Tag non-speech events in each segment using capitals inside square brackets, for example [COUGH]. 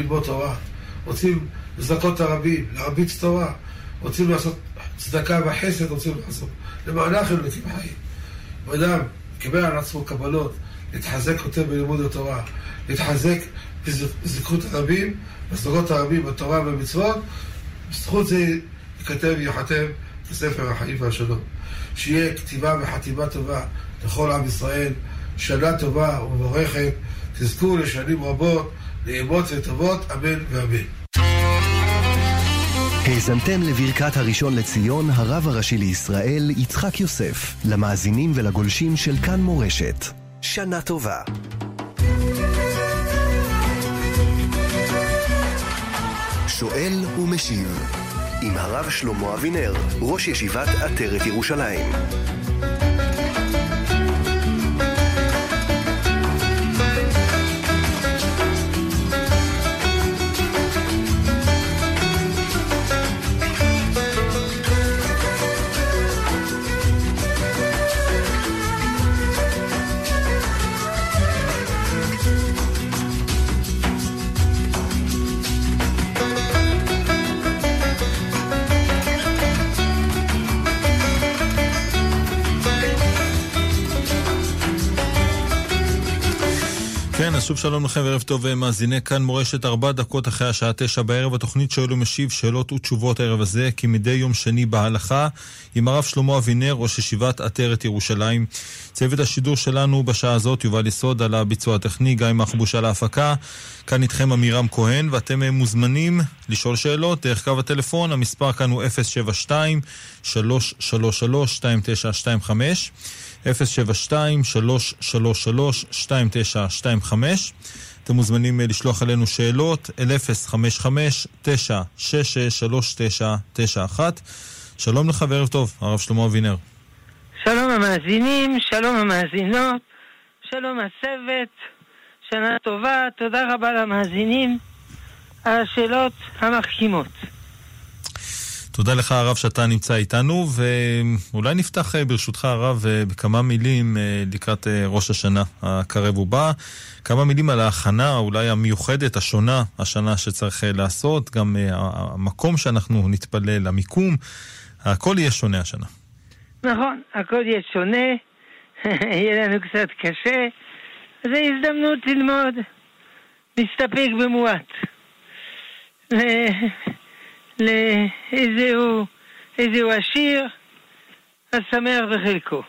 ללמוד תורה, רוצים לזכות הרבים, להרביץ תורה, רוצים לעשות צדקה וחסד, רוצים לעשות למען אחרים לפי חיים. אדם קיבל על עצמו קבלות, להתחזק יותר בלימוד התורה, להתחזק בזכות הרבים, בסדרות הרבים בתורה ובמצוות, בזכות זה ייכתב וייחתם בספר החיים והשלום. שיהיה כתיבה וחתימה טובה לכל עם ישראל, שנה טובה ומבורכת, תזכו לשנים רבות, נעימות וטובות, אמן ואמן. האזנתם לברכת הראשון לציון, הרב הראשי לישראל, יצחק יוסף, למאזינים ולגולשים של כאן מורשת. שנה טובה. שואל ומשיב עם הרב שלמה אבינר, ראש ישיבת עטרת ירושלים. שוב שלום לכם וערב טוב מאזיני כאן מורשת ארבע דקות אחרי השעה תשע בערב. התוכנית שואל ומשיב שאלות ותשובות הערב הזה כמדי יום שני בהלכה עם הרב שלמה אבינר, ראש ישיבת עטרת ירושלים. צוות השידור שלנו בשעה הזאת יובל יסוד על הביצוע הטכני, גיא מחבוש על ההפקה. כאן איתכם עמירם כהן ואתם מוזמנים לשאול שאלות דרך קו הטלפון, המספר כאן הוא 072 333 2925 072-333-2925. אתם מוזמנים אה, לשלוח אלינו שאלות אל 055-966-3991. שלום לך וערב טוב, הרב שלמה אבינר. שלום המאזינים, שלום המאזינות, שלום הצוות, שנה טובה, תודה רבה למאזינים על השאלות המחכימות. תודה לך הרב שאתה נמצא איתנו, ואולי נפתח אה, ברשותך הרב אה, בכמה מילים אה, לקראת ראש השנה הקרב ובא. כמה מילים על ההכנה אולי המיוחדת, השונה, השנה שצריך לעשות, גם המקום שאנחנו נתפלל, המיקום, הכל יהיה שונה השנה. נכון, הכל יהיה שונה, [LAUGHS] יהיה לנו קצת קשה, זו הזדמנות ללמוד, נסתפק במועט. לאיזהו איזהו עשיר, השמח בחלקו.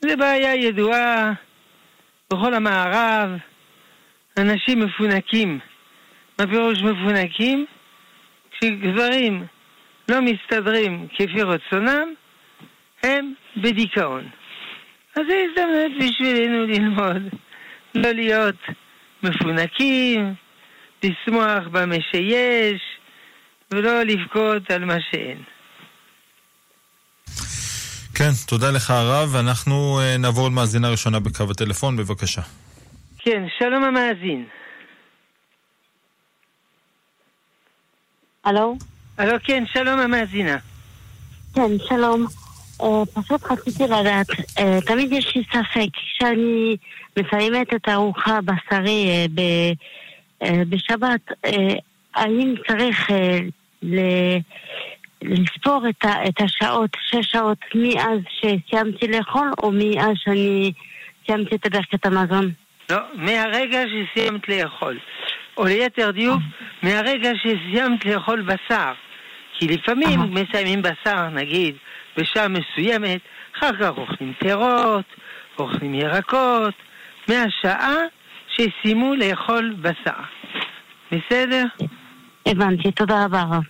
זו בעיה ידועה בכל המערב, אנשים מפונקים. מה פירוש מפונקים? כשגברים לא מסתדרים כפי רצונם, הם בדיכאון. אז זו הזדמנות בשבילנו ללמוד, לא להיות מפונקים, לשמוח במה שיש, ולא לבכות על מה שאין. כן, תודה לך הרב, אנחנו uh, נעבור למאזינה ראשונה בקו הטלפון, בבקשה. כן, שלום המאזין. הלו? הלו, כן, שלום המאזינה. כן, שלום. Uh, פשוט רציתי לדעת, uh, תמיד יש לי ספק, כשאני מסיימת את הארוחה בשרי ב, בשבת, האם צריך אה, ל... לספור את, ה, את השעות, שש שעות מאז שסיימתי לאכול, או מאז שאני סיימתי את ברכת המזון? לא, מהרגע שסיימת לאכול. או ליתר דיוק, מהרגע שסיימת לאכול בשר. כי לפעמים. מסיימים בשר, נגיד, בשעה מסוימת, אחר כך אוכלים פירות, אוכלים ירקות, מהשעה שסיימו לאכול בשר. בסדר? הבנתי, תודה רבה הרב.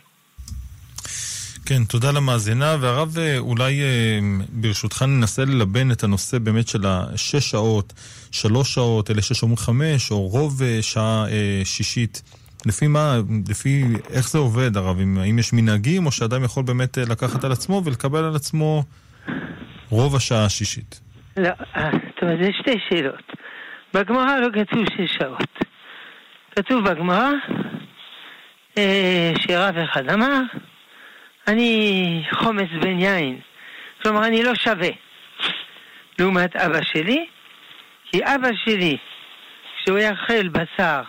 כן, תודה למאזינה, והרב אה, אולי אה, ברשותך ננסה ללבן את הנושא באמת של השש שעות, שלוש שעות, אלה שש אומרים חמש, או רוב אה, שעה שישית. לפי מה, לפי איך זה עובד הרב? האם יש מנהגים, או שאדם יכול באמת לקחת על עצמו ולקבל על עצמו רוב השעה השישית? לא, זאת אומרת, זה שתי שאלות. בגמרא לא כתוב שש שעות. כתוב בגמרא אה, שרב אחד אמר, אני חומץ בן יין. כלומר, אני לא שווה לעומת אבא שלי, כי אבא שלי, כשהוא יאכל בשר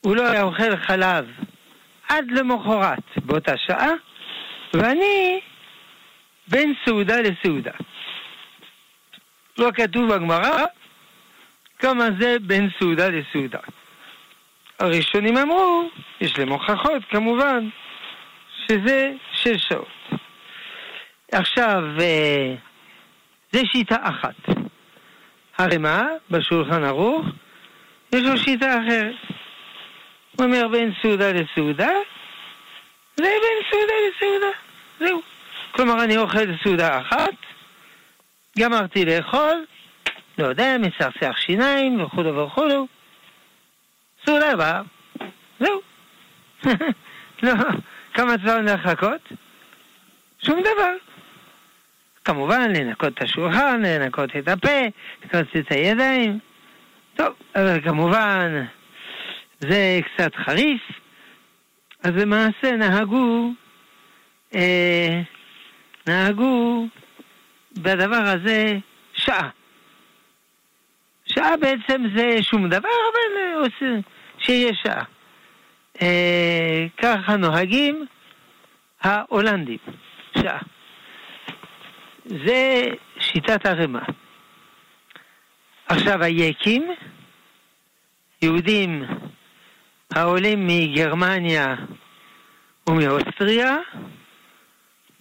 הוא לא היה אוכל חלב עד למחרת באותה שעה, ואני בין סעודה לסעודה. לא כתוב בגמרא כמה זה בין סעודה לסעודה. הראשונים אמרו, יש להם הוכחות כמובן, שזה שש שעות. עכשיו, אה, זה שיטה אחת. הרי מה? בשולחן ערוך יש לו שיטה אחרת. הוא אומר בין סעודה לסעודה, זה בין סעודה לסעודה, זהו. כלומר, אני אוכל סעודה אחת, גמרתי לאכול, לא יודע, מצחצח שיניים וכו' וכו', סעודה הבאה, זהו. [LAUGHS] לא, כמה צריך לחכות? שום דבר. כמובן, לנקות את השולחן, לנקות את הפה, לנקות את הידיים. טוב, אבל כמובן, זה קצת חריף, אז למעשה נהגו, אה, נהגו בדבר הזה שעה. שעה בעצם זה שום דבר, אבל שיהיה שעה. אה, ככה נוהגים ההולנדים, שעה. זה שיטת הרמה. עכשיו היקים, יהודים העולים מגרמניה ומאוסטריה,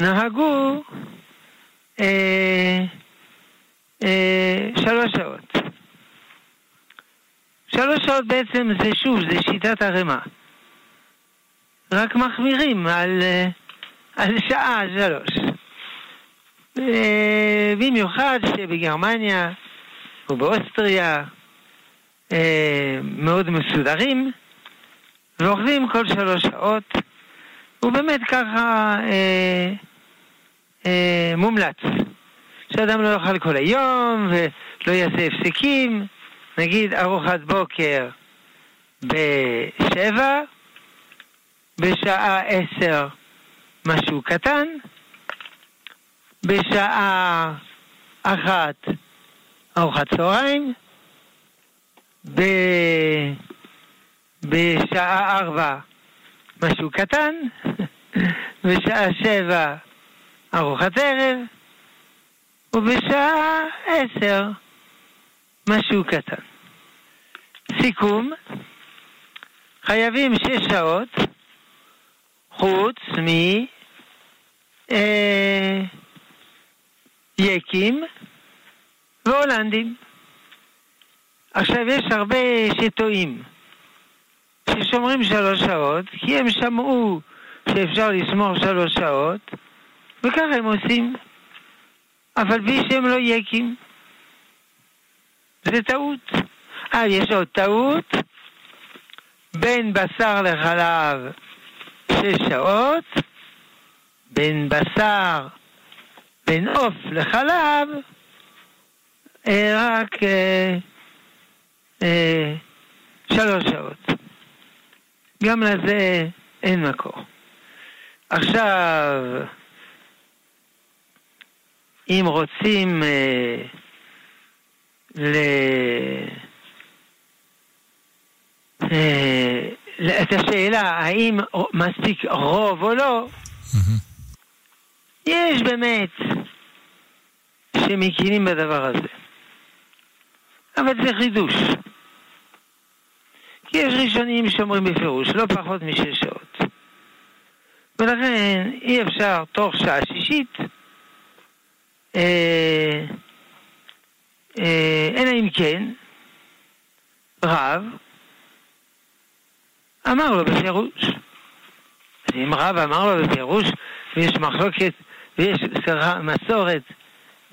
נהגו אה, אה, שלוש שעות. שלוש שעות בעצם זה שוב, זה שיטת הרמה. רק מחמירים על, אה, על שעה שלוש. אה, במיוחד שבגרמניה ובאוסטריה אה, מאוד מסודרים, ואוכלים כל שלוש שעות, ובאמת ככה מומלץ. שאדם לא יאכל כל היום ולא יעשה הפסקים, נגיד ארוחת בוקר בשבע, בשעה עשר משהו קטן, בשעה אחת ארוחת צהריים, ב... בשעה ארבע משהו קטן, [LAUGHS] בשעה שבע ארוחת ערב, ובשעה עשר משהו קטן. סיכום, חייבים שש שעות, חוץ מ... אה, יקים והולנדים. עכשיו, יש הרבה שטועים, ששומרים שלוש שעות, כי הם שמעו שאפשר לשמור שלוש שעות, וככה הם עושים. אבל בלי שהם לא יקים. זה טעות. אה, יש עוד טעות? בין בשר לחלב שש שעות, בין בשר בין עוף לחלב אה, רק אה, אה, שלוש שעות. גם לזה אין מקור. עכשיו, אם רוצים אה, ל... אה, את השאלה האם מספיק רוב או לא. יש באמת שמכירים בדבר הזה. אבל זה חידוש. כי יש ראשונים שאומרים בפירוש, לא פחות משש שעות. ולכן אי אפשר תוך שעה שישית, אה, אה, אלא אם כן, רב אמר לו בפירוש. אם רב אמר לו בפירוש, ויש מחלוקת ויש סליחה, מסורת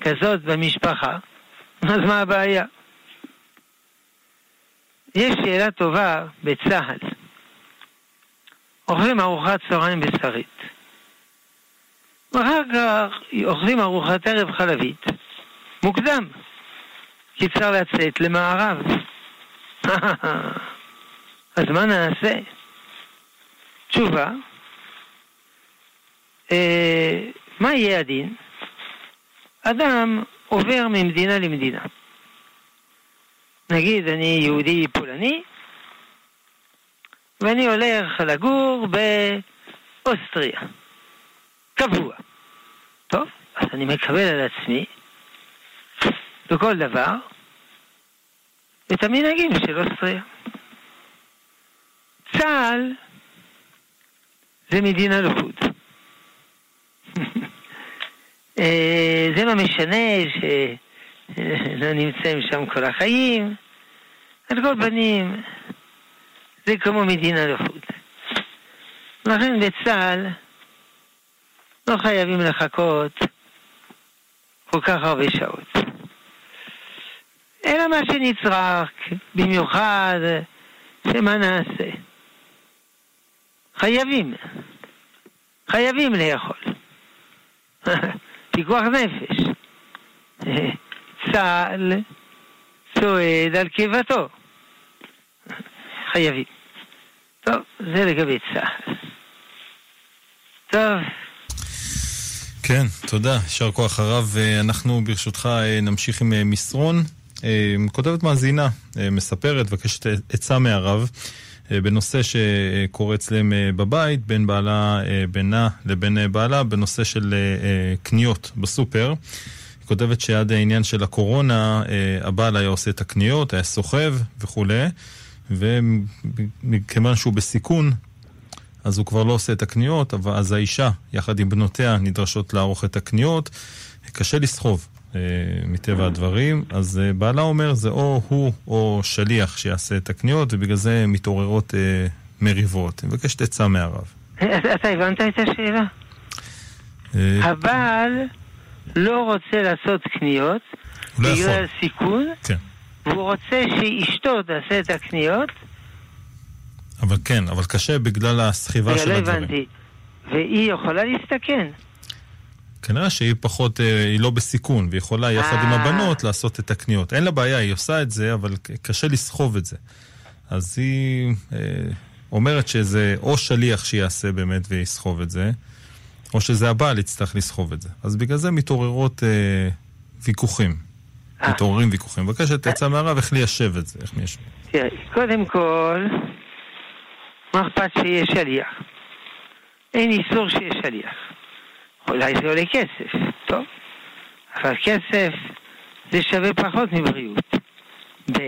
כזאת במשפחה, אז מה הבעיה? יש שאלה טובה בצה"ל. אוכלים ארוחת צהריים בשרית. ואחר כך אוכלים ארוחת ערב חלבית. מוקדם. כי צריך לצאת למערב. [LAUGHS] אז מה נעשה? תשובה, אה, מה יהיה הדין? אדם עובר ממדינה למדינה. נגיד אני יהודי פולני, ואני הולך לגור באוסטריה. קבוע. טוב, אז אני מקבל על עצמי בכל דבר את המנהגים של אוסטריה. צה"ל זה מדינה לחוד. [LAUGHS] אה, זה לא משנה שלא [LAUGHS] נמצאים שם כל החיים. על כל פנים, זה כמו מדינה לחוד. לכן בצה"ל לא חייבים לחכות כל כך הרבה שעות. אלא מה שנצרך, במיוחד, שמה נעשה? חייבים. חייבים לאכול. [LAUGHS] פיקוח נפש. [LAUGHS] צה"ל צועד על קיבתו. חייבים. טוב, זה לגבי צה"ל. טוב. כן, תודה, יישר כוח הרב. אנחנו ברשותך נמשיך עם מסרון. כותבת מאזינה, מספרת, מבקשת עצה מהרב. בנושא שקורה אצלם בבית, בין בעלה, בינה לבין בעלה, בנושא של קניות בסופר. היא כותבת שעד העניין של הקורונה, הבעל היה עושה את הקניות, היה סוחב וכולי, ומכיוון שהוא בסיכון, אז הוא כבר לא עושה את הקניות, אז האישה, יחד עם בנותיה, נדרשות לערוך את הקניות. קשה לסחוב. מטבע הדברים, אז בעלה אומר זה או הוא או שליח שיעשה את הקניות ובגלל זה מתעוררות אה, מריבות. אני מבקש עצה מהרב. אתה הבנת את השאלה? אה... הבעל לא רוצה לעשות קניות לא בגלל סיכון, כן. והוא רוצה שאשתו תעשה את הקניות. אבל כן, אבל קשה בגלל הסחיבה של לא הדברים. הבנתי. והיא יכולה להסתכן. כנראה שהיא פחות, היא לא בסיכון, והיא יכולה יחד עם הבנות לעשות את הקניות. אין לה בעיה, היא עושה את זה, אבל קשה לסחוב את זה. אז היא אה, אומרת שזה או שליח שיעשה באמת ויסחוב את זה, או שזה הבעל יצטרך לסחוב את זה. אז בגלל זה מתעוררות אה, ויכוחים. מתעוררים ויכוחים. מבקשת עצה מהרב איך ליישב את זה, איך מיישב. תראה, קודם כל, מה אכפת שיהיה שליח? אין איסור שיהיה שליח. אולי זה עולה כסף, טוב, אבל כסף זה שווה פחות מבריאות. ב',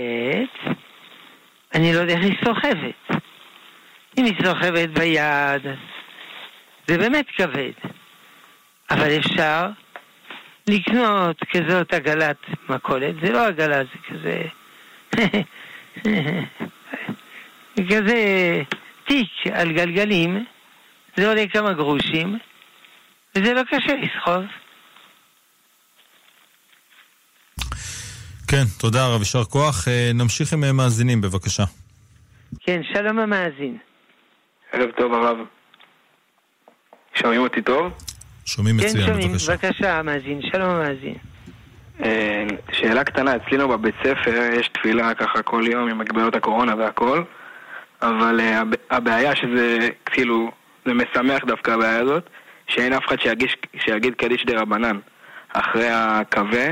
אני לא יודע איך היא סוחבת. אם היא סוחבת ביד, זה באמת כבד. אבל אפשר לקנות כזאת עגלת מכולת, זה לא עגלה, זה כזה... [LAUGHS] כזה תיק על גלגלים, זה עולה כמה גרושים, וזה לא קשה לסחוב. כן, תודה הרב, יישר כוח. נמשיך עם מאזינים, בבקשה. כן, שלום המאזין. ערב טוב הרב. שומעים אותי טוב? שומעים מצוין, כן, שומעים, בבקשה. בבקשה המאזין, שלום המאזין. שאלה קטנה, אצלנו בבית ספר יש תפילה ככה כל יום עם הגבלות הקורונה והכל, אבל הבעיה שזה, כאילו, זה משמח דווקא הבעיה הזאת, שאין אף אחד שיגיש, שיגיד קדיש דה רבנן אחרי הקווה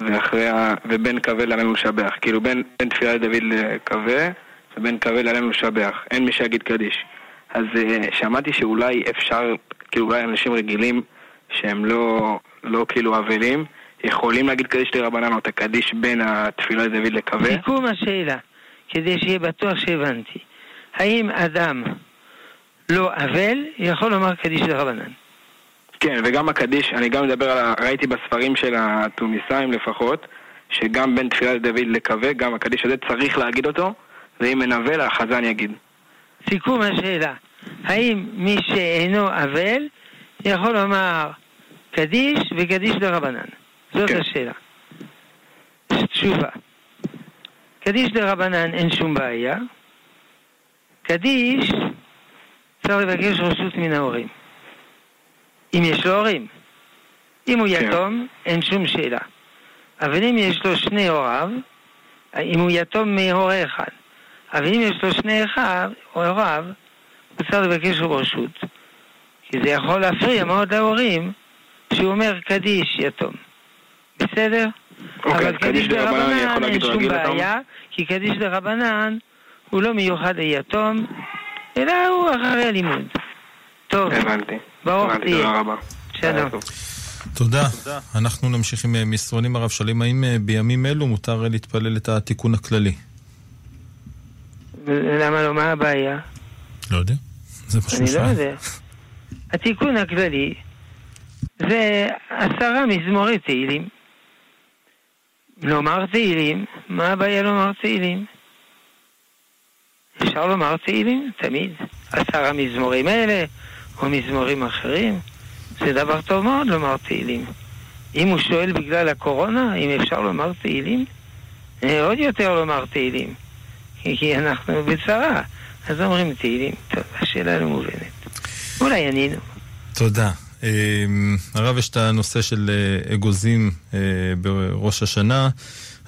ואחרי ה... ובין קווה לעלינו לשבח. כאילו בין, בין תפילה לדוד לקווה ובין קווה לעלינו לשבח. אין מי שיגיד קדיש. אז uh, שמעתי שאולי אפשר, כאילו אולי אנשים רגילים שהם לא, לא כאילו אבלים, יכולים להגיד קדיש דה רבנן או את הקדיש בין התפילה לדוד לקווה. סיכום השאלה, כדי שיהיה בטוח שהבנתי. האם אדם לא אבל, יכול לומר קדיש דרבנן. כן, וגם הקדיש, אני גם מדבר על, ה... ראיתי בספרים של התוניסאים לפחות, שגם בין תפילת דוד לקווה, גם הקדיש הזה צריך להגיד אותו, ואם מנבל, החזן יגיד. סיכום השאלה, האם מי שאינו אבל, יכול לומר קדיש וקדיש דרבנן? זאת כן. השאלה. תשובה. קדיש דרבנן אין שום בעיה. קדיש צריך לבקש רשות מן ההורים. אם יש לו הורים. אם הוא כן. יתום, אין שום שאלה. אבל אם יש לו שני הוריו, אם הוא יתום מהורה אחד, אבל אם יש לו שני הוריו, הוא צריך לבקש רשות. כי זה יכול להפריע מאוד להורים שהוא אומר קדיש יתום. בסדר? אוקיי, אבל קדיש דרבנן אין שום? בעיה, כי קדיש דרבנן הוא לא מיוחד ליתום, אלא הוא אחרי הלימוד. טוב, הבנתי. ברוך הבנתי, תהיה. תודה רבה. שלום. תודה. אנחנו נמשיך עם אה, מסרונים הרב שואלים האם אה, בימים אלו מותר אה, להתפלל את התיקון הכללי? למה לא? מה הבעיה? לא יודע. זה מה שהוא אני לא. יודע. התיקון הכללי זה עשרה מזמורי תהילים. לומר תהילים, מה הבעיה לומר תהילים? אפשר לומר תהילים, תמיד. עשרה מזמורים אלה, או מזמורים אחרים. זה דבר טוב מאוד לומר תהילים. אם הוא שואל בגלל הקורונה, אם אפשר לומר תהילים, אה, עוד יותר לומר תהילים. כי אנחנו בצרה, אז אומרים תהילים. טוב, השאלה לא מובנת. אולי ענינו. תודה. אה, הרב, יש את הנושא של אה, אגוזים בראש השנה.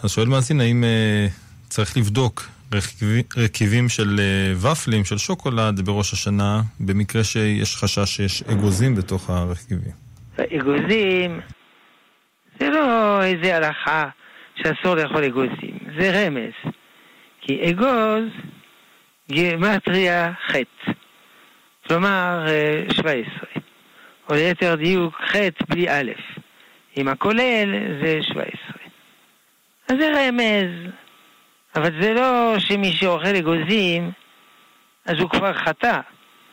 אז שואל מאזין, האם צריך לבדוק רכיבים של אה, ופלים, של שוקולד, בראש השנה, במקרה שיש חשש שיש אגוזים בתוך הרכיבים? אגוזים זה לא איזה הלכה שאסור לאכול אגוזים, זה רמז. כי אגוז גימטריה ח', כלומר אה, 17, או ליתר דיוק ח' בלי א', עם הכולל זה 17. אז זה רמז, אבל זה לא שמי שאוכל אגוזים אז הוא כבר חטא,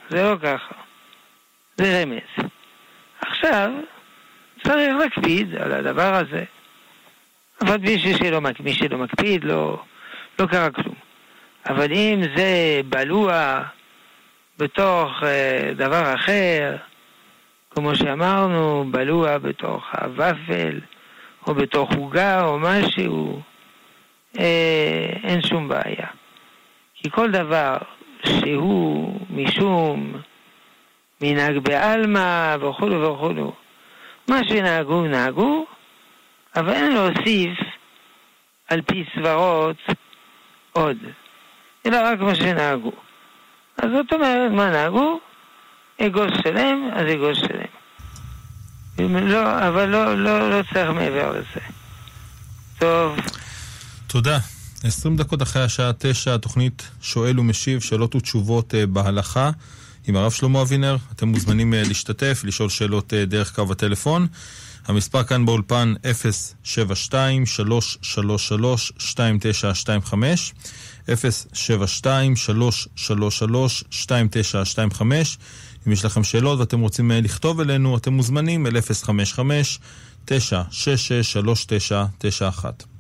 זה לא ככה, זה רמז. עכשיו, צריך להקפיד על הדבר הזה. אבל בשביל שלא, מי שלא מקפיד, לא, לא קרה כלום. אבל אם זה בלוע בתוך אה, דבר אחר, כמו שאמרנו, בלוע בתוך הוואפל, או בתוך עוגה או משהו, אה, אין שום בעיה. כי כל דבר שהוא משום מנהג בעלמא וכולו וכולו, מה שנהגו נהגו, אבל אין להוסיף על פי סברות עוד, אלא רק מה שנהגו. אז זאת אומרת, מה נהגו? אגוז שלם, אז אגוז שלם. לא, אבל לא, לא, לא צריך מעבר לזה. טוב, תודה. 20 דקות אחרי השעה 9, התוכנית שואל ומשיב, שאלות ותשובות אה, בהלכה. עם הרב שלמה אבינר, אתם מוזמנים אה, להשתתף, לשאול שאלות אה, דרך קו הטלפון. המספר כאן באולפן 072-333-2925, 072-333-2925. אם יש לכם שאלות ואתם רוצים לכתוב אלינו, אתם מוזמנים אל 055-966-3991.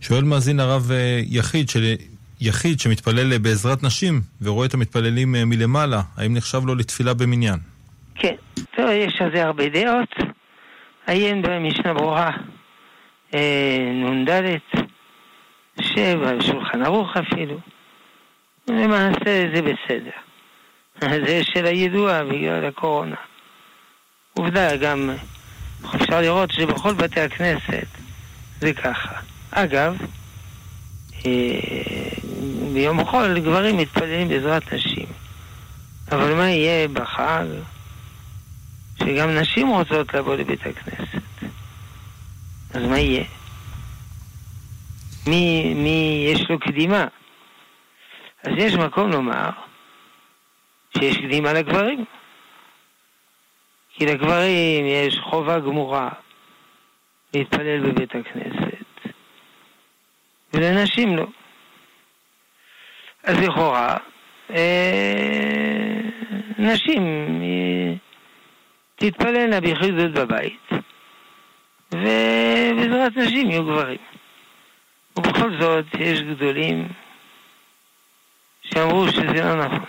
שואל מאזין הרב אה, יחיד, של... יחיד שמתפלל אה, בעזרת נשים ורואה את המתפללים אה, מלמעלה, האם נחשב לו לתפילה במניין? כן. טוב, יש על זה הרבה דעות. עיין במשנה ברורה, נ"ד, שבע, שולחן ערוך אפילו. למעשה זה בסדר. [LAUGHS] זה של הידוע בגלל הקורונה. עובדה, גם אפשר לראות שבכל בתי הכנסת זה ככה. אגב, אה, ביום חול גברים מתפללים בעזרת נשים. אבל מה יהיה בחג? שגם נשים רוצות לבוא לבית הכנסת. אז מה יהיה? מי, מי יש לו קדימה? אז יש מקום לומר שיש קדימה לגברים. כי לגברים יש חובה גמורה להתפלל בבית הכנסת, ולנשים לא. אז לכאורה, אה, נשים אה, תתפללנה ביחידות בבית, ובעזרת נשים יהיו גברים. ובכל זאת, יש גדולים שאמרו שזה לא נכון.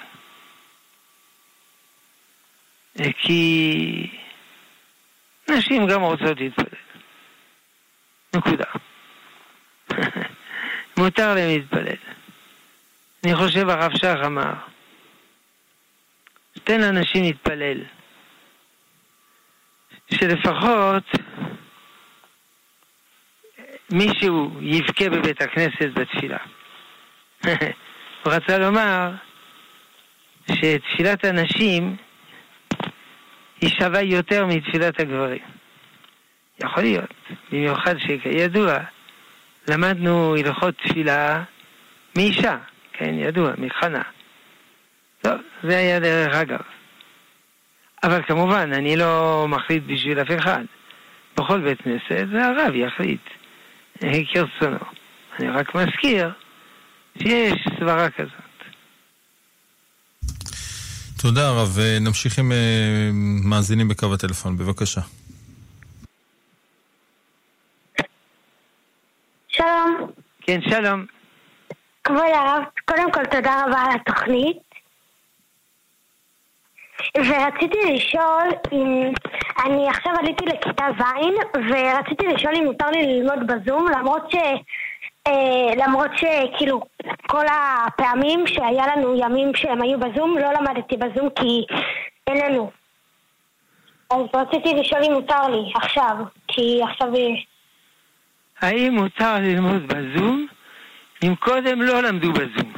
אה, כי נשים גם רוצות להתפלל. נקודה. [LAUGHS] מותר להם להתפלל. אני חושב הרב שך אמר, תן לאנשים להתפלל. שלפחות מישהו יבכה בבית הכנסת בתפילה. [LAUGHS] הוא רצה לומר שתפילת הנשים היא שווה יותר מתפילת הגברים. יכול להיות, במיוחד שכידוע למדנו הלכות תפילה מאישה, כן, ידוע, מחנה. טוב, זה היה דרך אגב. אבל כמובן, אני לא מחליט בשביל אף אחד. בכל בית כנסת זה הרב יחליט אה, כרצונו. אני רק מזכיר שיש סברה כזאת. תודה רב, נמשיך עם אה, מאזינים בקו הטלפון, בבקשה. שלום. כן, שלום. כבוד הרב, קודם כל תודה רבה על התוכנית. ורציתי לשאול אם... אני עכשיו עליתי לכיתה ז', ורציתי לשאול אם מותר לי ללמוד בזום, למרות ש... אה, למרות שכאילו כל הפעמים שהיה לנו ימים שהם היו בזום, לא למדתי בזום כי אין לנו. אז רציתי לשאול אם מותר לי עכשיו, כי עכשיו... האם מותר ללמוד בזום אם קודם לא למדו בזום?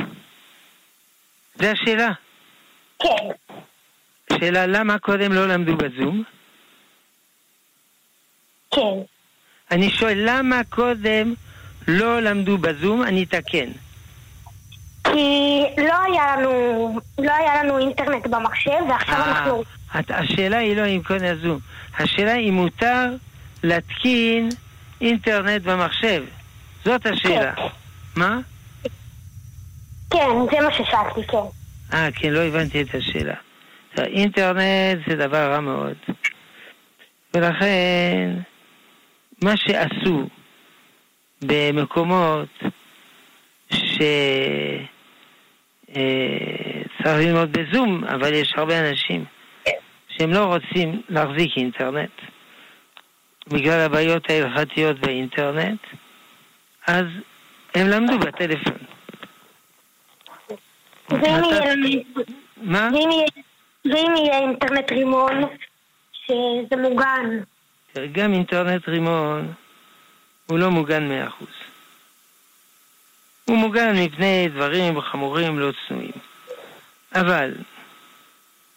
זו השאלה. כן. שאלה למה קודם לא למדו בזום? כן. אני שואל למה קודם לא למדו בזום, אני אתקן. כי לא היה לנו, לא היה לנו אינטרנט במחשב, ועכשיו אה, אנחנו... השאלה היא לא אם קודם הזום, השאלה היא מותר להתקין אינטרנט במחשב. זאת השאלה. כן. מה? כן, זה מה ששאלתי, כן. אה, כן, לא הבנתי את השאלה. אינטרנט זה דבר רע מאוד. ולכן, מה שעשו במקומות שצריך אה, ללמוד בזום, אבל יש הרבה אנשים שהם לא רוצים להחזיק אינטרנט בגלל הבעיות ההלכתיות באינטרנט, אז הם למדו בטלפון. ואם יהיה, אינטרנט רימון, שזה מוגן. גם אינטרנט רימון הוא לא מוגן מאה אחוז. הוא מוגן מפני דברים חמורים לא צנועים. אבל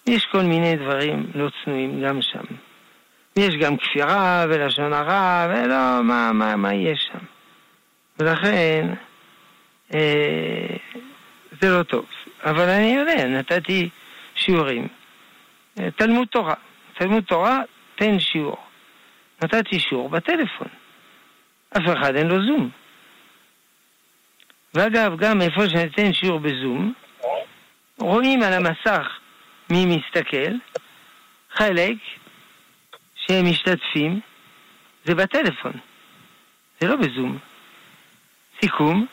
יש כל מיני דברים לא צנועים גם שם. יש גם כפירה ולשון הרע ולא, מה, מה, מה יש שם. ולכן אה, זה לא טוב. אבל אני יודע, נתתי שיעורים. אה, תלמוד תורה. תלמוד תורה, תן שיעור. נתתי שיעור בטלפון. אף אחד אין לו זום. ואגב, גם איפה שאני אתן שיעור בזום, רואים על המסך מי מסתכל, חלק שהם משתתפים, זה בטלפון, זה לא בזום. סיכום.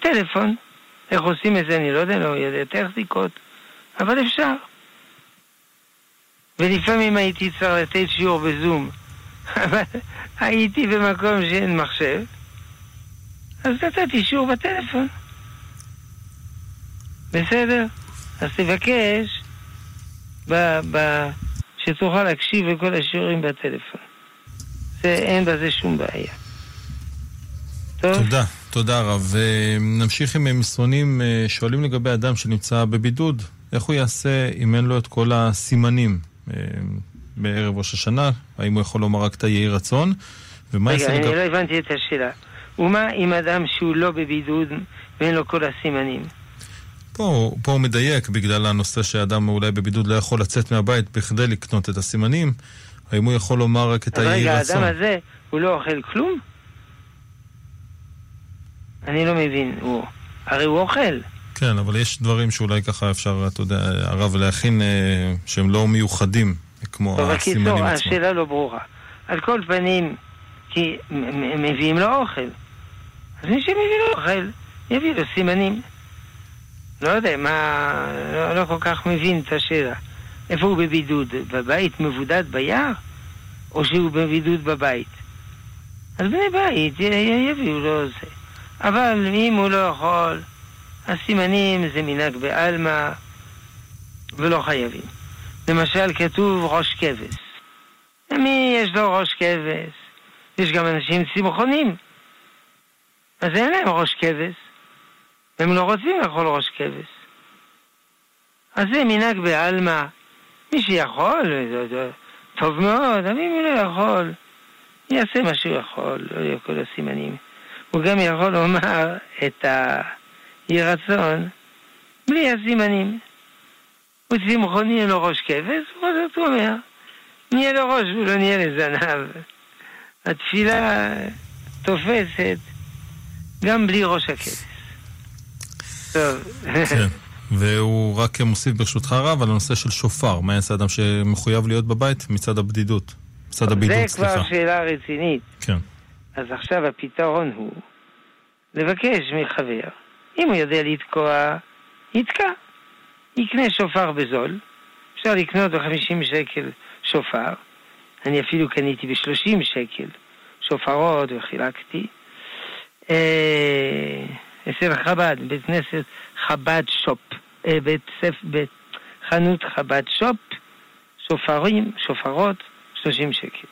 טלפון, איך עושים את זה אני לא יודע, לא יודע טכניקות, אבל אפשר. ולפעמים הייתי צריך לתת שיעור בזום, [LAUGHS] אבל הייתי במקום שאין מחשב, אז נתתי שיעור בטלפון. בסדר? אז תבקש ב, ב, שתוכל להקשיב לכל השיעורים בטלפון. זה, אין בזה שום בעיה. טוב? תודה, תודה רב. נמשיך עם מסרונים שואלים לגבי אדם שנמצא בבידוד, איך הוא יעשה אם אין לו את כל הסימנים בערב ראש השנה? האם הוא יכול לומר רק את היהי רצון? ומה רגע, אני לגב... לא הבנתי את השאלה. ומה עם אדם שהוא לא בבידוד ואין לו כל הסימנים? פה, פה הוא מדייק בגלל הנושא שאדם אולי בבידוד לא יכול לצאת מהבית בכדי לקנות את הסימנים. האם הוא יכול לומר רק את היהי רצון? רגע, האדם הזה, הוא לא אוכל כלום? אני לא מבין, הוא... הרי הוא אוכל. כן, אבל יש דברים שאולי ככה אפשר, אתה יודע, הרב, להכין אה, שהם לא מיוחדים, כמו טוב, הסימנים עצמם. טוב, השאלה לא ברורה. על כל פנים, כי מביאים לו אוכל. אז מי שמביא לו אוכל, יביא לו סימנים. לא יודע, מה... לא, לא כל כך מבין את השאלה. איפה הוא בבידוד? בבית מבודד ביער? או שהוא בבידוד בבית? אז בני בית יביאו לו זה. אבל אם הוא לא יכול, הסימנים זה מנהג בעלמא ולא חייבים. למשל כתוב ראש כבש. מי יש לו ראש כבש? יש גם אנשים צמחונים. אז אין להם ראש כבש. והם לא רוצים לאכול ראש כבש. אז זה מנהג בעלמא. מי שיכול, טוב מאוד, אבל אם הוא לא יכול, יעשה מה שהוא יכול, לא יהיו כל הסימנים. הוא גם יכול לומר את היהי רצון בלי הסימנים. וצמחוני אין לו ראש כבש, הוא אומר, נהיה לו ראש ולא נהיה לזנב. התפילה תופסת גם בלי ראש הכבש. טוב. כן. והוא רק מוסיף ברשותך רב על הנושא של שופר. מה יעשה אדם שמחויב להיות בבית מצד הבדידות? מצד הבידוד, זה כבר שאלה רצינית. כן. אז עכשיו הפתרון הוא לבקש מחבר, אם הוא יודע לתקוע, יתקע. יקנה שופר בזול, אפשר לקנות ב-50 שקל שופר, אני אפילו קניתי ב-30 שקל שופרות וחילקתי. אה, אצל חב"ד, בית כנסת חב"ד שופ, אה, בית ספר, חנות חב"ד שופ, שופרים, שופרות, 30 שקל.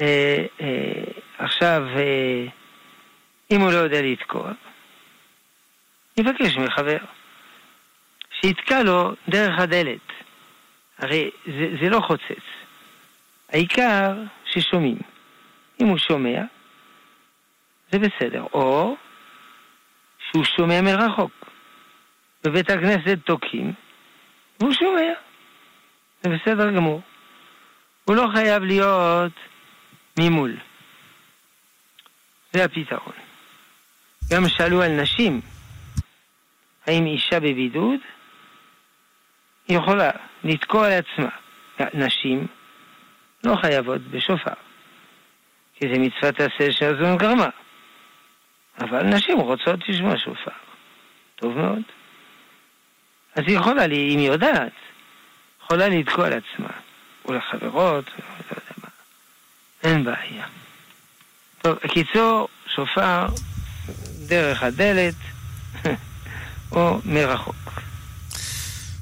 אה, אה, עכשיו, אם הוא לא יודע לתקוע, יבקש מחבר. שיתקע לו דרך הדלת. הרי זה, זה לא חוצץ. העיקר ששומעים. אם הוא שומע, זה בסדר. או שהוא שומע מרחוק. בבית הכנסת תוקעים, והוא שומע. זה בסדר גמור. הוא לא חייב להיות ממול. זה הפתרון. גם שאלו על נשים, האם אישה בבידוד? יכולה לתקוע לעצמה. נשים לא חייבות בשופר, כי זה מצוות עשה שהזון גרמה. אבל נשים רוצות לשמוע שופר. טוב מאוד. אז היא יכולה, אם היא יודעת, יכולה לתקוע לעצמה. ולחברות, לא יודע מה. אין בעיה. טוב, בקיצור, שופר דרך הדלת [LAUGHS] או מרחוק.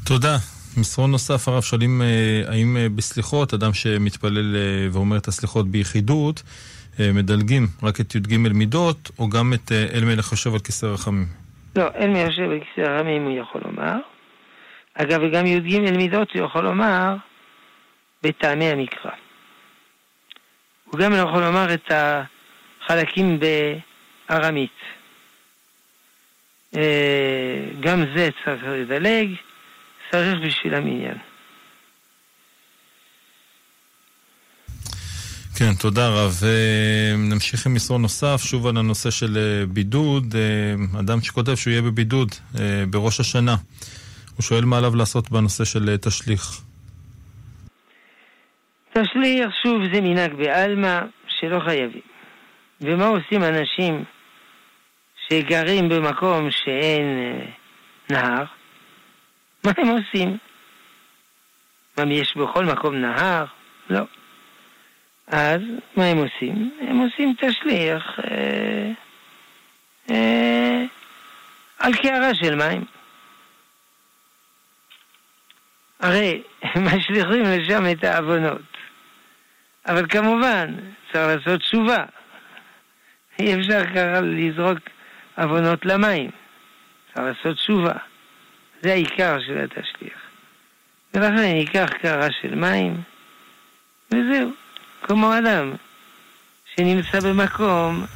תודה. מסרון נוסף, הרב שואלים אה, האם אה, בסליחות, אדם שמתפלל אה, ואומר את הסליחות ביחידות, מדלגים רק את י"ג מידות, או גם את אל מלך יושב על כיסא רחמים? לא, אל מלך יושב על כיסא רחמים הוא יכול לומר. אגב, וגם י"ג מידות הוא יכול לומר בטעמי המקרא. הוא גם יכול לומר את החלקים בארמית. גם זה צריך לדלג. צריך בשביל המניין. כן, תודה רב. אה, נמשיך עם מסרון נוסף, שוב על הנושא של אה, בידוד. אה, אדם שכותב שהוא יהיה בבידוד בראש השנה. הוא שואל מה עליו לעשות בנושא של תשליך. תשליך, שוב, זה מנהג בעלמא שלא חייבים. ומה עושים אנשים שגרים במקום שאין נהר? מה הם עושים? מה, יש בכל מקום נהר? לא. אז מה הם עושים? הם עושים תשליך אה, אה, על קערה של מים. הרי [LAUGHS] משליכים לשם את העוונות. אבל כמובן, צריך לעשות תשובה. אי אפשר ככה לזרוק עוונות למים. צריך לעשות תשובה. זה העיקר של התשליך. ולכן ייקח קערה של מים, וזהו, כמו אדם שנמצא במקום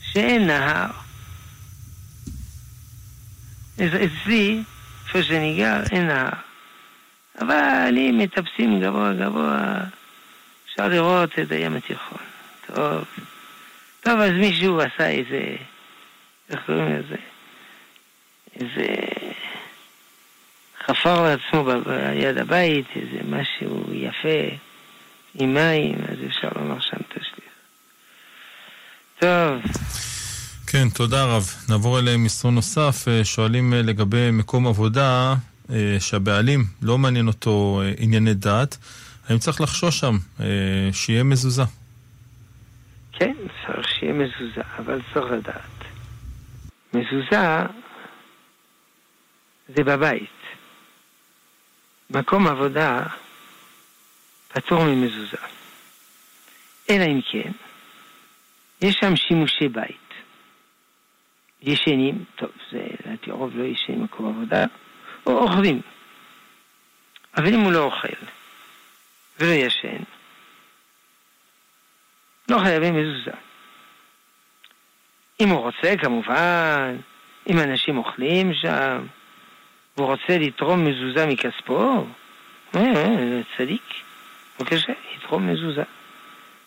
שאין נהר. אצלי, איפה שאני גר, אין נהר. אבל אם מטפסים גבוה גבוה, אפשר לראות את הים התיכון. טוב. טוב, אז מישהו עשה איזה, איך קוראים לזה? איזה חפר לעצמו ביד הבית איזה משהו יפה עם מים, אז אפשר לומר שם תשליך. טוב. כן, תודה רב. נעבור אל מסרון נוסף. אה, שואלים אה, לגבי מקום עבודה אה, שהבעלים לא מעניין אותו ענייני דת. האם צריך לחשוש שם שיהיה מזוזה? כן, צריך שיהיה מזוזה, אבל צריך לדעת. מזוזה זה בבית. מקום עבודה פטור ממזוזה. אלא אם כן, יש שם שימושי בית. ישנים, טוב, זה לדעתי רוב לא ישנים במקום עבודה, או אוכלים. אבל אם הוא לא אוכל ולא ישן, לא חייבים מזוזה. אם הוא רוצה, כמובן, אם אנשים אוכלים שם, והוא רוצה לתרום מזוזה מכספו, אה, צדיק, בבקשה, יתרום מזוזה.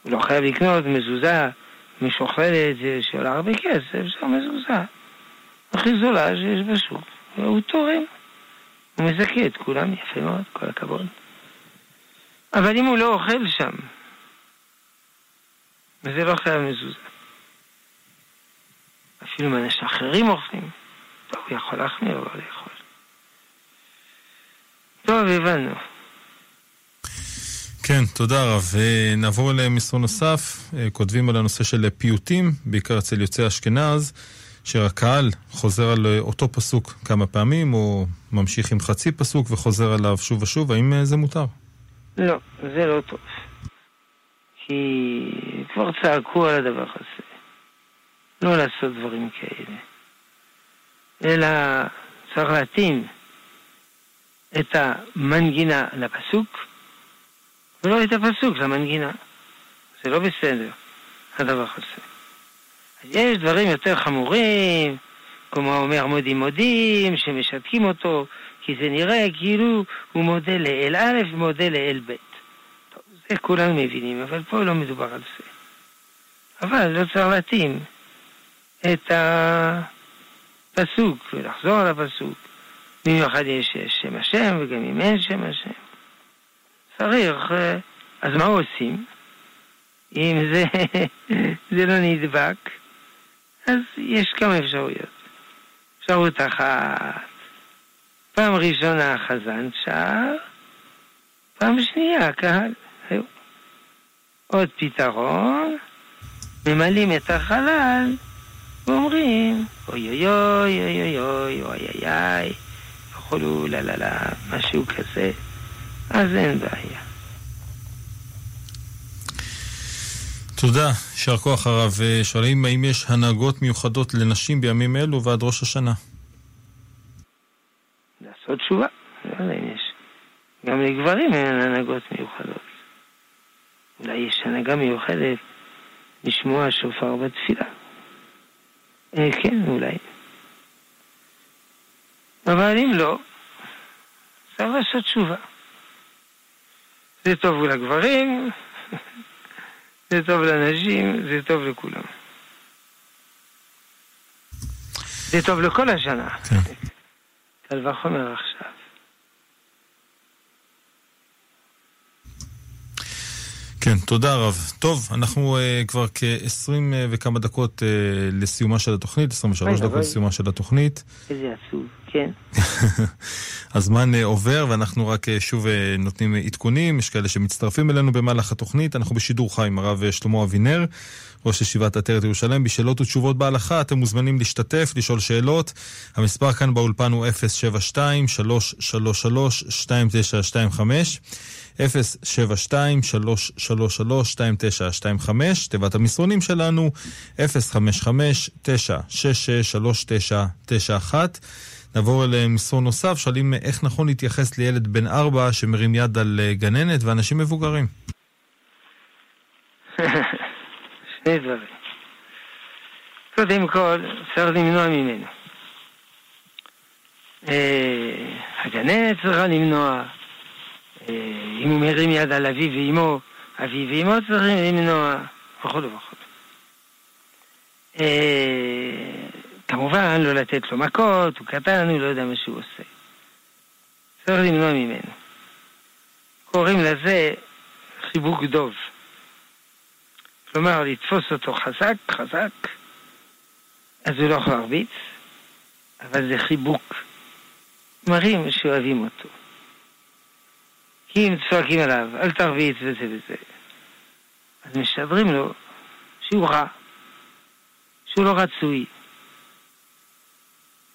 הוא לא חייב לקנות מזוזה משוכללת שעולה הרבה כסף, זה מזוזה. הכי זולה שיש בשוק, הוא תורם. הוא מזכה את כולם, יפה מאוד, כל הכבוד. אבל אם הוא לא אוכל שם, וזה לא חייב מזוזה. אפילו אם אנשים אחרים אוכלים, טוב, הוא יכול להחמיר, אבל לאכול. טוב, הבנו. כן, תודה רב. אה, נעבור למסרון נוסף. אה, כותבים על הנושא של פיוטים, בעיקר אצל יוצאי אשכנז, שהקהל חוזר על אה, אותו פסוק כמה פעמים, או ממשיך עם חצי פסוק וחוזר עליו שוב ושוב. האם זה מותר? לא, זה לא טוב. כי כבר צעקו על הדבר הזה. לא לעשות דברים כאלה. אלא צריך להתאים את המנגינה לפסוק, ולא את הפסוק למנגינה. זה לא בסדר, הדבר הזה. יש דברים יותר חמורים, כמו אומר מודים מודים, שמשתקים אותו, כי זה נראה כאילו הוא מודה לאל א' ומודה לאל ב'. טוב, זה כולנו מבינים, אבל פה לא מדובר על זה. אבל לא צריך להתאים את הפסוק ולחזור על הפסוק. במיוחד יש שם השם וגם אם אין שם השם. צריך, אה, אז מה עושים? אם זה, זה לא נדבק, אז יש כמה אפשרויות. אפשרות אחת, פעם ראשונה החזן שר, פעם שנייה הקהל. עוד פתרון, ממלאים את החלל ואומרים אוי אוי אוי אוי אוי אוי אוי אוי וכולו לה לה לה משהו כזה, אז אין בעיה. תודה, יישר כוח הרב. שואלים האם יש הנהגות מיוחדות לנשים בימים אלו ועד ראש השנה? לעשות תשובה, לא יש. גם לגברים אין הנהגות מיוחדות. אולי יש הנהגה מיוחדת לשמוע שופר בתפילה. אה, כן, אולי. אבל אם לא, צריך לעשות תשובה. זה טוב לגברים, זה טוב לנשים, זה טוב לכולם. זה טוב לכל השנה. כן. קל וחומר עכשיו. כן, תודה רב. טוב, אנחנו uh, כבר כ-20 uh, וכמה דקות uh, לסיומה של התוכנית, 23 דקות לסיומה של התוכנית. איזה עצוב, כן. [LAUGHS] הזמן uh, עובר ואנחנו רק uh, שוב uh, נותנים עדכונים, יש כאלה שמצטרפים אלינו במהלך התוכנית. אנחנו בשידור חי עם הרב שלמה אבינר, ראש ישיבת עטרת ירושלים. בשאלות ותשובות בהלכה אתם מוזמנים להשתתף, לשאול שאלות. המספר כאן באולפן הוא 072 333 2925 072-333-2925, תיבת המסרונים שלנו, 055-966-3991. נעבור למסרון נוסף, שואלים איך נכון להתייחס לילד בן ארבע שמרים יד על אה, גננת ואנשים מבוגרים. שני דברים. קודם כל, צריך למנוע ממנו. אה, הגננת צריכה למנוע, אם הוא מרים יד על אביו ואימו, אביו ואימו צריכים למנוע, וכו' וכו'. אה, כמובן, לא לתת לו מכות, הוא קטן, הוא לא יודע מה שהוא עושה. צריך למנוע ממנו. קוראים לזה חיבוק דוב. כלומר, לתפוס אותו חזק, חזק, אז הוא לא יכול להרביץ, אבל זה חיבוק. מראים שאוהבים אותו. אם צועקים עליו, אל תרביץ וזה וזה, אז משדרים לו שהוא רע, שהוא לא רצוי,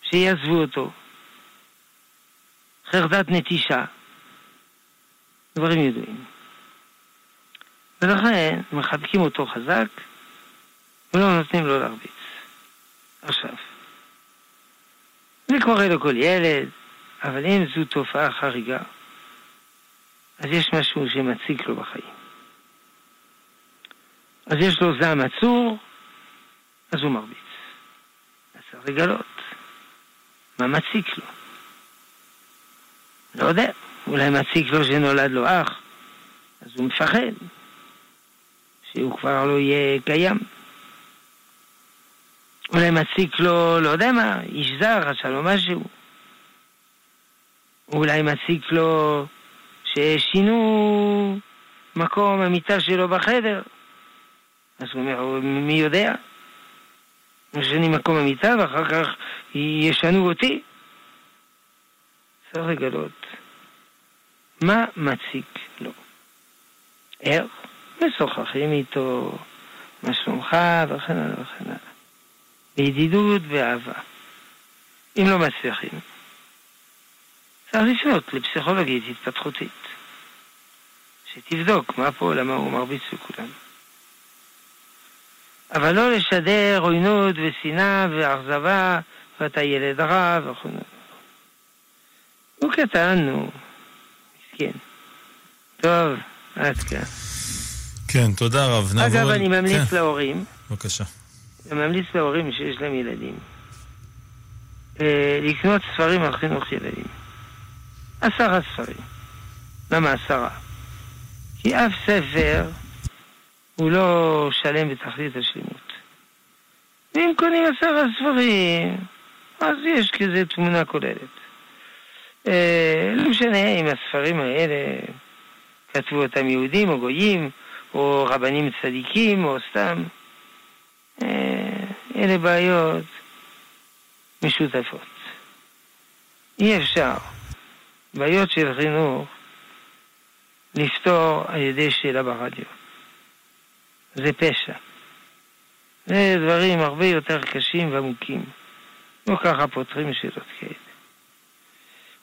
שיעזבו אותו, חרדת נטישה, דברים ידועים. ולכן מחבקים אותו חזק ולא נותנים לו להרביץ. עכשיו, זה קורה לכל ילד, אבל אם זו תופעה חריגה, אז יש משהו שמציק לו בחיים. אז יש לו זעם עצור, אז הוא מרביץ. צריך לגלות מה מציק לו. לא יודע, אולי מציק לו שנולד לו אח, אז הוא מפחד שהוא כבר לא יהיה קיים. אולי מציק לו, לא יודע מה, איש זר, עשה לו משהו. אולי מציק לו ששינו מקום המיטה שלו בחדר. אז הוא אומר, מי יודע? משנים מקום המיטה ואחר כך ישנו אותי. צריך לגלות מה מציק לו. ער, משוחחים איתו, מה שלומך וכן הלאה וכן הלאה. בידידות ואהבה. אם לא מצליחים, צריך לפנות לפסיכולוגית התפתחותית, שתבדוק מה פה, למה הוא מרביץ לכולם. אבל לא לשדר עוינות ושנאה ואכזבה, ואתה ילד רע וכו'. הוא קטן, נו. מסכן. טוב, עד כאן. כן, תודה רב. אגב, אני ממליץ כן. להורים. בבקשה. אני ממליץ להורים שיש להם ילדים. אה, לקנות ספרים על חינוך ילדים. עשרה ספרים. למה עשרה? כי אף ספר הוא לא שלם בתכלית השלמות. ואם קונים עשרה ספרים, אז יש כזה תמונה כוללת. אה, לא משנה אם הספרים האלה כתבו אותם יהודים או גויים, או רבנים צדיקים, או סתם. אה, אלה בעיות משותפות. אי אפשר בעיות של חינוך לפתור על ידי שאלה ברדיו. זה פשע. זה דברים הרבה יותר קשים ועמוקים. לא ככה פותרים שאלות כאלה.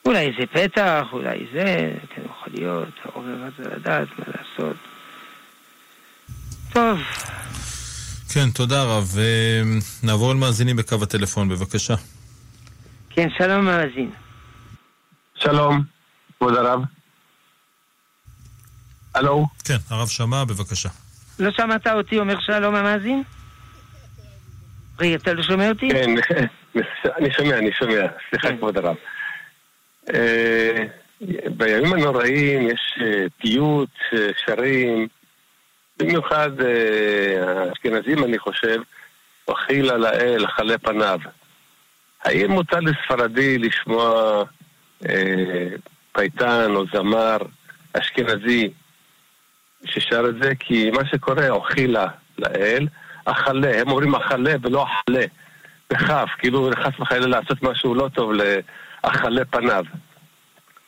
אולי זה פתח, אולי זה, כן יכול להיות, העורר רצה לדעת מה לעשות. טוב. כן, תודה רב. אה, נעבור למאזינים בקו הטלפון, בבקשה. כן, שלום מאזין. שלום, כבוד הרב. הלו? כן, הרב שמע, בבקשה. לא שמעת אותי אומר שלום המאזין? רגע, אתה לא שומע אותי? כן, [LAUGHS] אני שומע, אני שומע. סליחה, כן. כבוד הרב. אה, בימים הנוראים יש אה, פיוט, שרים, במיוחד האשכנזים, אני חושב, אכילה לאל, אכלה פניו. האם מותר לספרדי לשמוע אה, פייטן או זמר אשכנזי ששר את זה? כי מה שקורה, אכילה לאל, אכלה, הם אומרים אכלה ולא אכלה, בכף, כאילו חס וחלילה לעשות משהו לא טוב לאכלה פניו.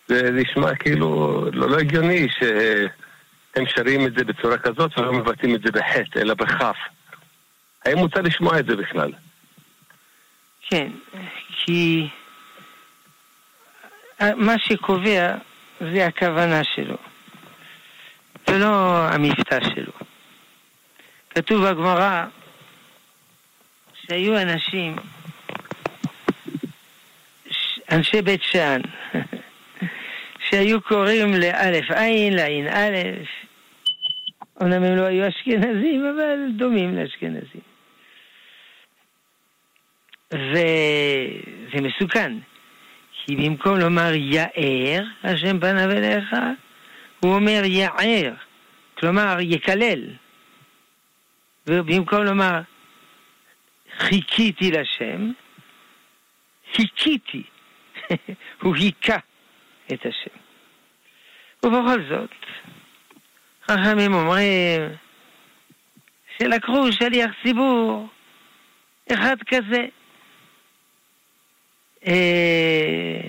זה נשמע כאילו לא, לא הגיוני שהם שרים את זה בצורה כזאת ולא מבטאים את זה בחטא, אלא בכף. האם מותר לשמוע את זה בכלל? כן, כי מה שקובע זה הכוונה שלו, ולא המבטא שלו. כתוב בגמרא שהיו אנשים, אנשי בית שאן, [LAUGHS] שהיו קוראים לאלף עין, לעין א', אמנם הם לא היו אשכנזים, אבל דומים לאשכנזים. וזה מסוכן, כי במקום לומר יאר, השם פניו אליך, הוא אומר יער, כלומר יקלל. ובמקום לומר חיכיתי לשם, חיכיתי. [LAUGHS] הוא היכה את השם. ובכל זאת, חכמים אומרים שלקחו שליח ציבור, אחד כזה, אה,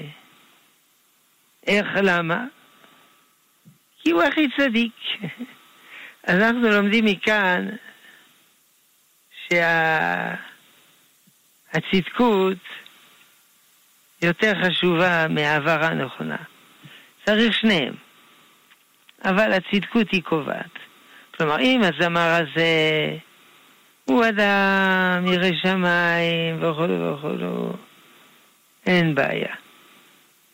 איך, למה? כי הוא הכי צדיק. אז אנחנו לומדים מכאן שהצדקות יותר חשובה מהעברה נכונה. צריך שניהם. אבל הצדקות היא קובעת. כלומר, אם הזמר הזה הוא אדם ירא שמיים וכו' וכו', אין בעיה.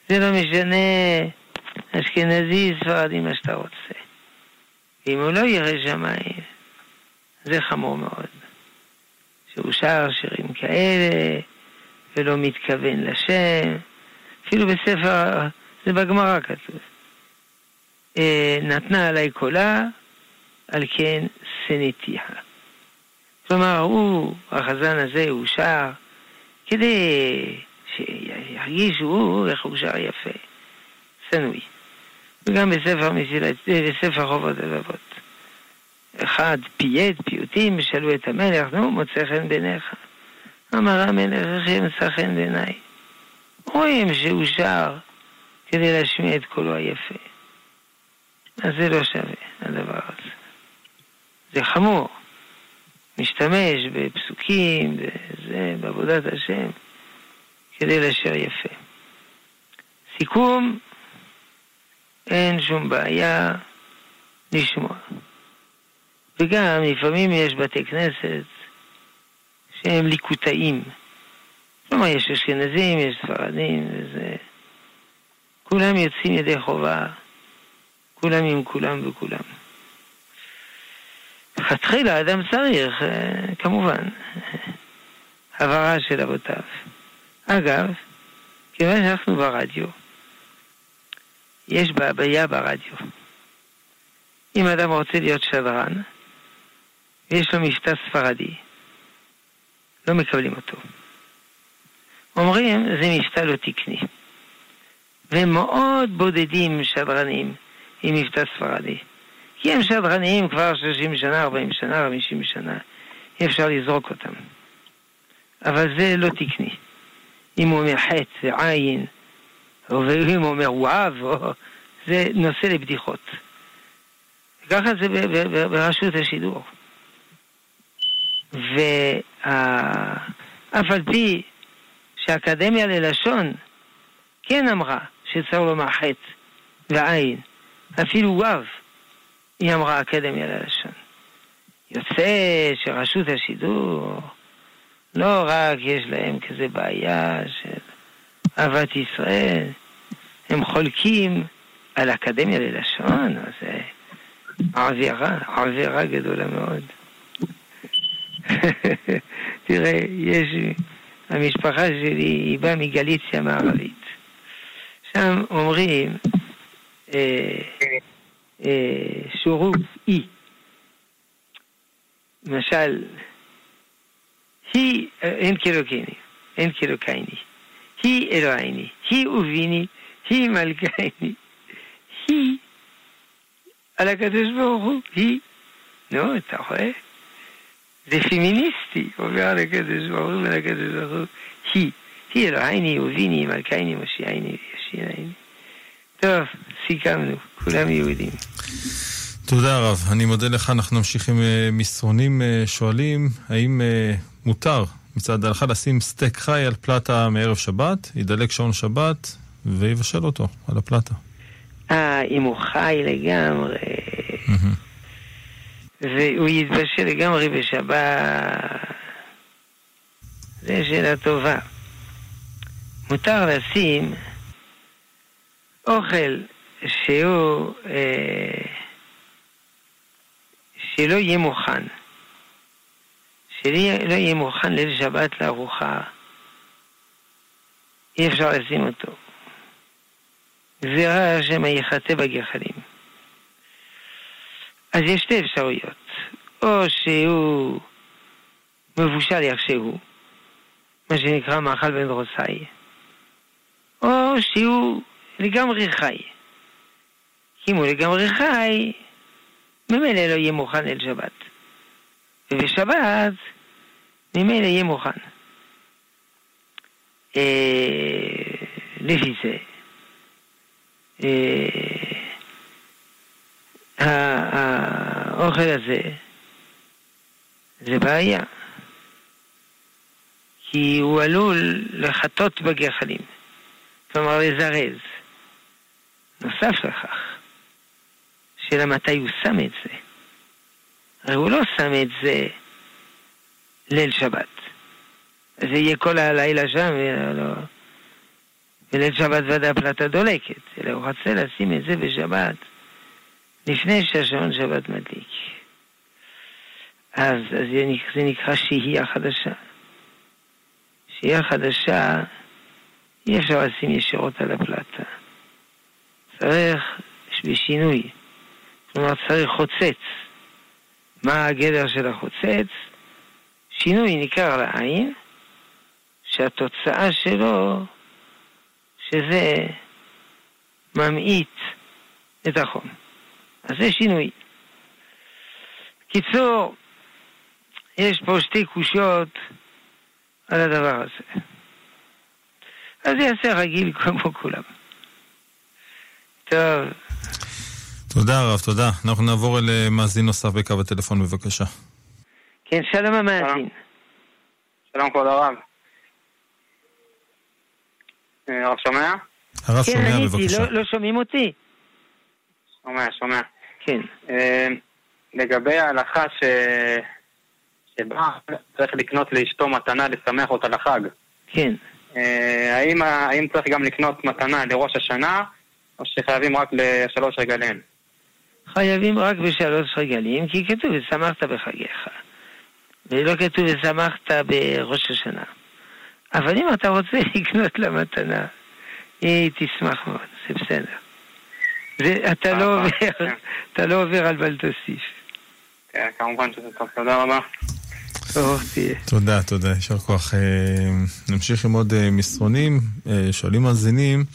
זה לא משנה אשכנזי, ספרדי, מה שאתה רוצה. אם הוא לא ירא שמיים, זה חמור מאוד. שהוא שר שירים כאלה, ולא מתכוון לשם. אפילו בספר, זה בגמרא כתוב. אה, נתנה עליי קולה, על כן שנאתיה. כלומר, הוא, החזן הזה, הוא שר כדי שירגישו איך הוא שר יפה, שנואי. וגם בספר, מסילת, בספר חובות הלבבות. אחד פייט, פיוטים, שאלו את המלך, נו, מוצא חן בעיניך. אמר המלך, איך ימצא חן בעיניי? רואים שהוא שר כדי להשמיע את קולו היפה. אז זה לא שווה, הדבר הזה. זה חמור. משתמש בפסוקים, בזה, בעבודת השם, כדי לשיר יפה. סיכום, אין שום בעיה לשמוע. וגם לפעמים יש בתי כנסת שהם ליקוטאים. כלומר, יש אשכנזים, יש ספרדים, וזה... כולם יוצאים ידי חובה, כולם עם כולם וכולם. לכתחילה האדם צריך, אה, כמובן, הבהרה של אבותיו. אגב, כיוון שאנחנו ברדיו, יש בעיה ברדיו. אם אדם רוצה להיות שדרן, ויש לו מבטא ספרדי, לא מקבלים אותו. אומרים, זה מבטא לא תקני. ומאוד בודדים שדרנים עם מבטא ספרדי. כי הם שדרנים כבר 30 שנה, 40 שנה, 50 שנה. אי אפשר לזרוק אותם. אבל זה לא תקני. אם הוא אומר חטא ועין, או אם הוא אומר וואב, זה נושא לבדיחות. ככה זה ברשות השידור. ואף על פי שהאקדמיה ללשון כן אמרה שצריך לומר חטא ועין, אפילו וו, היא אמרה אקדמיה ללשון. יוצא שרשות השידור, לא רק יש להם כזה בעיה של אהבת ישראל, הם חולקים על אקדמיה ללשון, אז זה עבירה, עבירה גדולה מאוד. [LAUGHS] תראה, יש, המשפחה שלי היא באה מגליציה מערבית. שם אומרים אה, אה, שורוף אי. למשל, היא, אין קילוקייני, אין קילוקייני. היא אלוהיני, היא וביני, היא מלכייני. היא על הקדוש ברוך הוא, היא. נו, אתה רואה? זה פמיניסטי, עובר על הקדוש ברוך הוא ועל הקדוש ברוך הוא, היא. היא אלוהיני וביני, מלכייני, מושיעייני וישינייני. טוב, סיכמנו, כולם יהודים. תודה רב, אני מודה לך, אנחנו נמשיך עם אה, מסרונים אה, שואלים, האם אה, מותר מצד ההלכה לשים סטייק חי על פלטה מערב שבת, ידלק שעון שבת ויבשל אותו על הפלטה. אה, אם הוא חי לגמרי, והוא יתבשל לגמרי בשבת, זו שאלה טובה. מותר לשים אוכל שהוא, אה, שלא יהיה מוכן, שלא יהיה מוכן ליל שבת לארוחה, אי אפשר לשים אותו. גזירה שמא יחטא בגחלים. אז יש שתי אפשרויות, או שהוא מבושל איך שהוא, מה שנקרא מאכל בן דרוסאי, או שהוא לגמרי חי. כי אם הוא לגמרי חי, ממילא לא יהיה מוכן אל שבת. ובשבת, ממילא יהיה מוכן. אה, לפי זה, אה, האוכל הזה זה בעיה. כי הוא עלול לחטות בגחלים, כלומר לזרז. נוסף לכך, שאלה מתי הוא שם את זה. הרי הוא לא שם את זה ליל שבת. זה יהיה כל הלילה שם, ולא... וליל שבת ודאי הפלטה דולקת, אלא הוא רוצה לשים את זה בשבת לפני שהשעון שבת מדליק. אז, אז זה, נקרא, שהייה חדשה. שהיא החדשה, אי אפשר לשים ישירות על הפלטה. צריך בשינוי. כלומר, צריך חוצץ. מה הגדר של החוצץ? שינוי ניכר לעין, שהתוצאה שלו, שזה ממעיט את החום. אז זה שינוי. קיצור, יש פה שתי קושיות על הדבר הזה. אז יעשה רגיל כמו כולם. טוב. תודה רב, תודה. אנחנו נעבור אל אה, מאזין נוסף בקו הטלפון, בבקשה. כן, שלום המאזין. שלום כבוד הרב. אה, הרב שומע? הרב כן, שומע, עניתי, בבקשה. לא, לא שומעים אותי? שומע, שומע. כן. אה, לגבי ההלכה ש... שבה צריך לקנות לאשתו מתנה לשמח אותה לחג. כן. אה, האם, האם צריך גם לקנות מתנה לראש השנה, או שחייבים רק לשלוש רגליהם? חייבים רק בשלוש רגלים, כי כתוב ושמחת בחגיך. ולא כתוב ושמחת בראש השנה. אבל אם אתה רוצה [LAUGHS] לקנות לה מתנה, היא תשמח מאוד, זה בסדר. זה, אתה, לא אה, עובר, כן. אתה לא עובר על בל תוסיף. כן, כמובן שזה טוב, תודה רבה. תודה, תודה, יישר כוח. אה, נמשיך עם עוד אה, מסרונים. אה, שואלים מאזינים,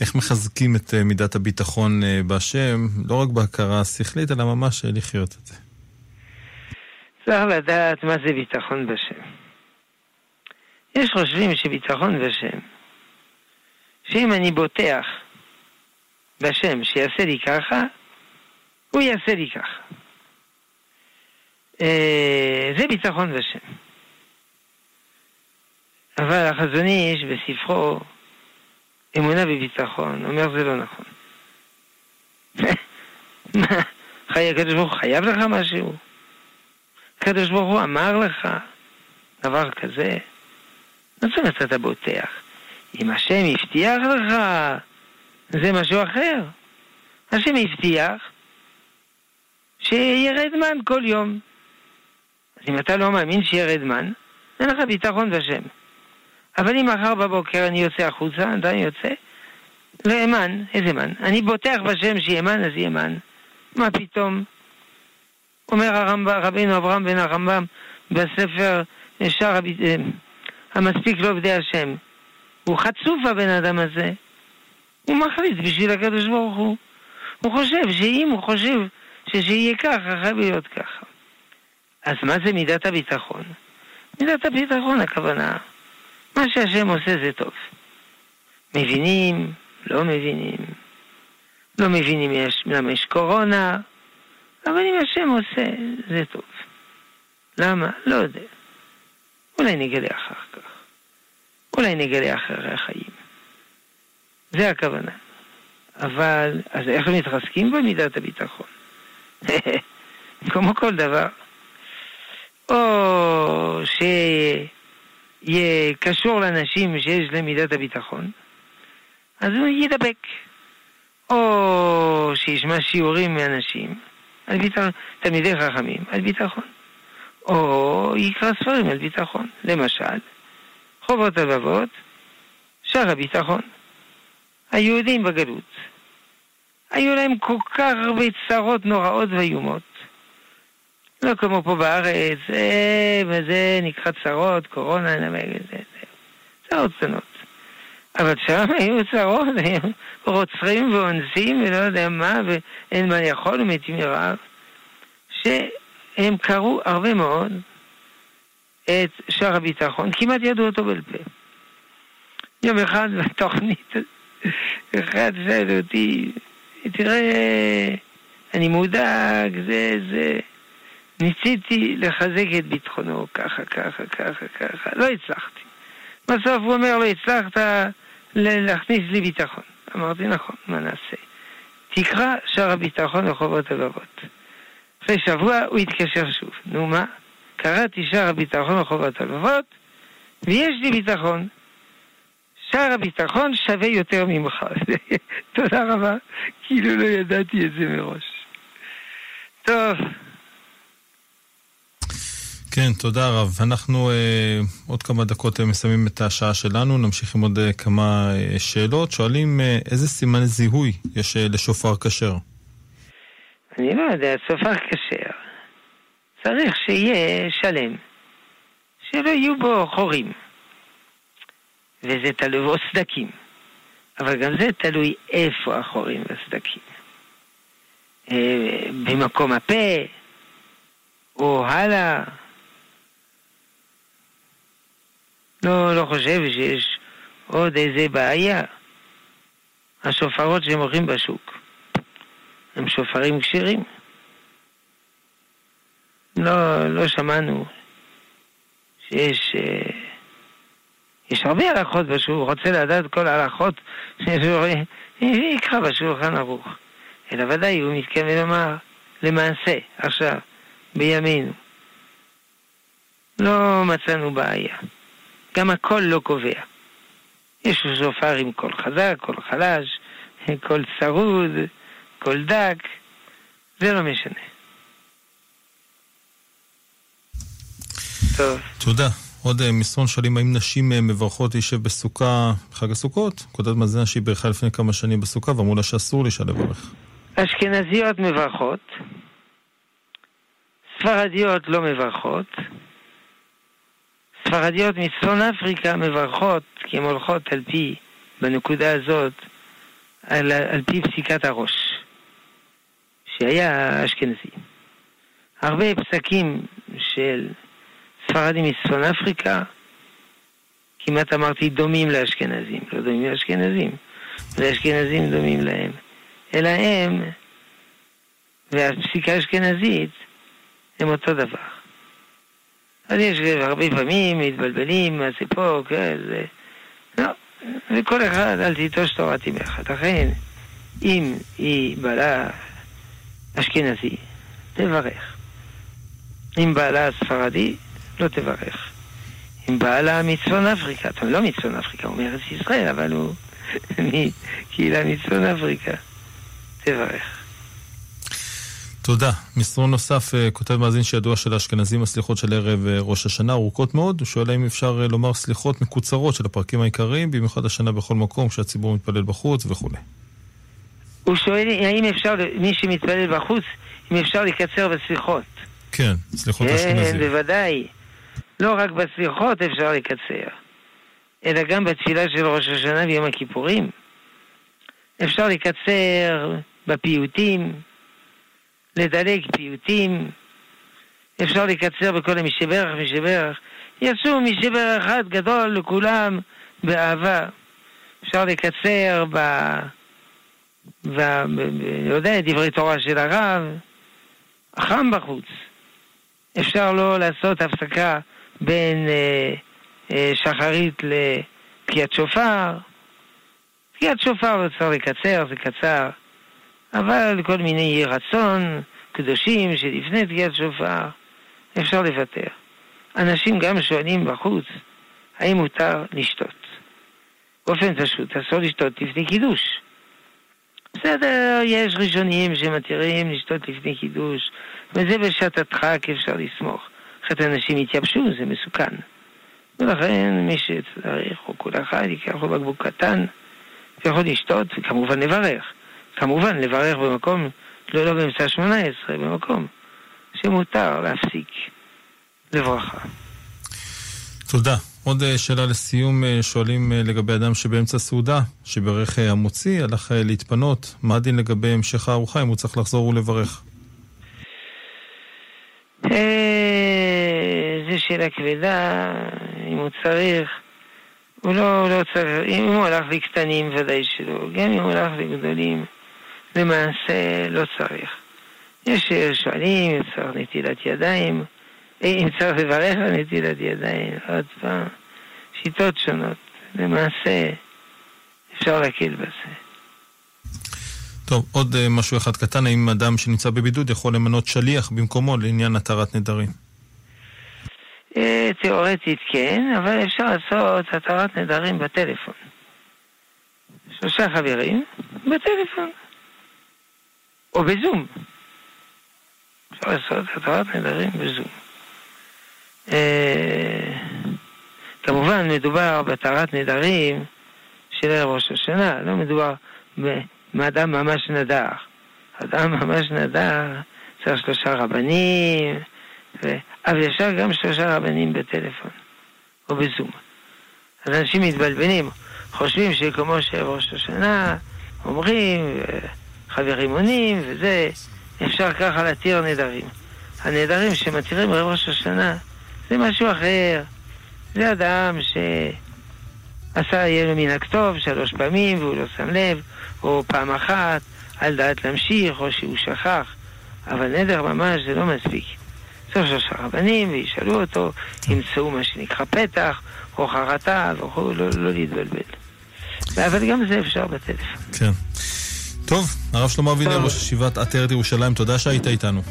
איך מחזקים את אה, מידת הביטחון אה, בהשם, לא רק בהכרה השכלית, אלא ממש אה, לחיות את זה. צריך לדעת מה זה ביטחון בשם. יש חושבים שביטחון בשם, שאם אני בוטח בשם שיעשה לי ככה, הוא יעשה לי ככה. זה ביטחון בשם. אבל החזון איש בספרו אמונה וביטחון אומר זה לא נכון. [LAUGHS] מה, חיי הקדוש ברוך הוא חייב לך משהו? הקדוש ברוך הוא אמר לך דבר כזה? מה זאת אומרת בוטח? אם השם הבטיח לך, זה משהו אחר. השם הבטיח שירד מן כל יום. אז אם אתה לא מאמין שירד מן, אין לך ביטחון בשם. אבל אם מחר בבוקר אני יוצא החוצה, עדיין יוצא, לא אמן, איזה מן? אני בוטח בשם שיהיה מן, אז יהיה מן. מה פתאום? אומר הרמב"ם, רבינו אברהם בן הרמב"ם בספר שער הב- אה, המספיק לעובדי השם. הוא חצוף הבן אדם הזה. הוא מחליט בשביל הקדוש ברוך הוא. הוא חושב שאם הוא חושב ששיהיה ככה, חייב להיות ככה. אז מה זה מידת הביטחון? מידת הביטחון הכוונה, מה שהשם עושה זה טוב. מבינים, לא מבינים. לא מבינים יש, למה יש קורונה, אבל אם השם עושה, זה טוב. למה? לא יודע. אולי נגלה אחר כך. אולי נגלה אחרי החיים. זה הכוונה. אבל, אז איך מתחזקים במידת הביטחון? [LAUGHS] כמו כל דבר. או שיהיה קשור לאנשים שיש להם מידת הביטחון, אז הוא ידבק. או שישמע שיעורים מאנשים על ביטחון, תלמידי חכמים על ביטחון. או יקרא ספרים על ביטחון. למשל, חובות הלבבות, שער הביטחון. היהודים בגלות, היו להם כל כך הרבה צרות נוראות ואיומות. לא כמו פה בארץ, זה וזה נקרא צרות, קורונה, זה, זה. צרות קטנות. אבל שם [LAUGHS] היו צרות, [LAUGHS] היו רוצחים ואונסים ולא יודע מה, ואין מה לאכול ומתים מרעב. שהם קראו הרבה מאוד את שער הביטחון, כמעט ידעו אותו בעל פה. יום אחד [LAUGHS] בתוכנית, אחד שאל אותי, תראה, אני מודאג, זה, זה. ניסיתי לחזק את ביטחונו, ככה, ככה, ככה, ככה, לא הצלחתי. בסוף הוא אומר, לא הצלחת להכניס לי ביטחון. אמרתי, נכון, מה נעשה? תקרא שער הביטחון לחובות הלבבות. אחרי שבוע הוא התקשר שוב. נו מה? קראתי שער הביטחון לחובות הלבבות, ויש לי ביטחון. שער הביטחון שווה יותר ממך. [LAUGHS] תודה רבה, כאילו לא ידעתי את זה מראש. טוב. כן, תודה רב. אנחנו אה, עוד כמה דקות אה, מסיימים את השעה שלנו, נמשיך עם עוד אה, כמה אה, שאלות. שואלים אה, איזה סימן זיהוי יש אה, לשופר כשר? אני לא יודע, שופר כשר. צריך שיהיה שלם. שלא יהיו בו חורים. וזה תלוי, או סדקים. אבל גם זה תלוי איפה החורים והסדקים. אה, במקום הפה, או הלאה. לא, לא חושב שיש עוד איזה בעיה. השופרות שמוכרים בשוק הם שופרים כשרים. לא, לא שמענו שיש... אה, יש הרבה הלכות בשוק, רוצה לדעת כל ההלכות, [LAUGHS] יקרא בשולחן ערוך. אלא ודאי הוא מתכוון לומר למעשה, עכשיו, בימינו. לא מצאנו בעיה. גם הקול לא קובע. יש שופר עם קול חזק, קול חלש, קול צרוד, קול דק, זה לא משנה. טוב. תודה. עוד אה, מסרון שואלים האם נשים אה, מברכות להישב בסוכה בחג הסוכות? כותבת מאזינה שהיא בירכה לפני כמה שנים בסוכה ואמרו לה שאסור לאישה לברך. אשכנזיות מברכות, ספרדיות לא מברכות, ספרדיות מצפון אפריקה מברכות כי הן הולכות על פי, בנקודה הזאת, על, על פי פסיקת הראש, שהיה אשכנזי. הרבה פסקים של ספרדים מצפון אפריקה, כמעט אמרתי דומים לאשכנזים, לא דומים לאשכנזים, ואשכנזים דומים להם, אלא הם, והפסיקה האשכנזית, הם אותו דבר. אז יש הרבה פעמים מתבלבלים, מה זה פה, כן, זה... לא, וכל אחד אל תיטוש תורת אמך. לכן, אם היא בעלה אשכנזי, תברך. אם בעלה ספרדי, לא תברך. אם בעלה מצפון אפריקה, טוב, לא מצפון אפריקה, הוא מארץ ישראל, אבל הוא [LAUGHS] מקהילה מצפון אפריקה, תברך. תודה. מסרון נוסף, אה, כותב מאזין שידוע של האשכנזים הסליחות של ערב אה, ראש השנה ארוכות מאוד. הוא שואל האם אפשר אה, לומר סליחות מקוצרות של הפרקים העיקריים, במיוחד השנה בכל מקום, כשהציבור מתפלל בחוץ וכולי. הוא שואל האם אפשר, מי שמתפלל בחוץ, אם אפשר לקצר בסליחות. כן, סליחות כן, אשכנזים. בוודאי. לא רק בסליחות אפשר לקצר, אלא גם בתפילה של ראש השנה ויום הכיפורים. אפשר לקצר בפיוטים, לדלג פיוטים, אפשר לקצר בכל המשברך, משברך. יעשו משברך אחד גדול לכולם באהבה. אפשר לקצר ב... ב... ב... לא יודע, דברי תורה של הרב, חם בחוץ. אפשר לא לעשות הפסקה בין אה, אה, שחרית לתקיעת שופר. תקיעת שופר לא צריך לקצר, זה קצר. אבל כל מיני יהי רצון, קדושים שלפני תקיעת שופר, אפשר לוותר. אנשים גם שואלים בחוץ, האם מותר לשתות? באופן פשוט, אסור לשתות לפני קידוש. בסדר, יש ראשונים שמתירים לשתות לפני קידוש, וזה בשעת הדחק אפשר לסמוך. אחרת אנשים יתייבשו, זה מסוכן. ולכן מי שצריך, או כל אחד, ייקח לו בקבוק קטן, ויכול לשתות, וכמובן לברך. כמובן, לברך במקום, לא, לא באמצע שמונה עשרה, במקום שמותר להפסיק לברכה. תודה. עוד אה, שאלה לסיום, אה, שואלים אה, לגבי אדם שבאמצע סעודה, שברך המוציא, הלך להתפנות, מה הדין לגבי המשך הארוחה, אם הוא צריך לחזור ולברך? זו שאלה כבדה, אם הוא צריך. הוא לא, לא צריך, אם הוא הלך לקטנים ודאי שלא, גם אם הוא הלך לגדולים, למעשה לא צריך. יש שואלים אם צריך נטילת ידיים, אם צריך לברך על נטילת ידיים, עוד פעם, שיטות שונות. למעשה, אפשר להקל בזה. טוב, עוד uh, משהו אחד קטן, האם אדם שנמצא בבידוד יכול למנות שליח במקומו לעניין התרת נדרים? Uh, תיאורטית כן, אבל אפשר לעשות התרת נדרים בטלפון. שלושה חברים, בטלפון. או בזום. אפשר לעשות התרת נדרים בזום. אה, כמובן מדובר בטהרת נדרים של ערב ראש השנה, לא מדובר באדם ממש נדר. אדם ממש נדר צריך שלושה רבנים, אבל ישר גם שלושה רבנים בטלפון או בזום. אז אנשים מתבלבלים, חושבים שכמו שראש השנה אומרים, חברים עונים וזה, אפשר ככה להתיר נדרים. הנדרים שמתירים רב ראש השנה זה משהו אחר. זה אדם שעשה יהיה מנהג טוב שלוש פעמים והוא לא שם לב, או פעם אחת, על דעת להמשיך, או שהוא שכח. אבל נדר ממש זה לא מספיק. צריך שלושה רבנים וישאלו אותו, ימצאו מה שנקרא פתח, או חרטה, וכו', לא, לא להתבלבל. אבל גם זה אפשר בטלפון. כן. טוב, הרב שלמה אבינר, ראש ישיבת עטרת ירושלים, תודה שהיית איתנו.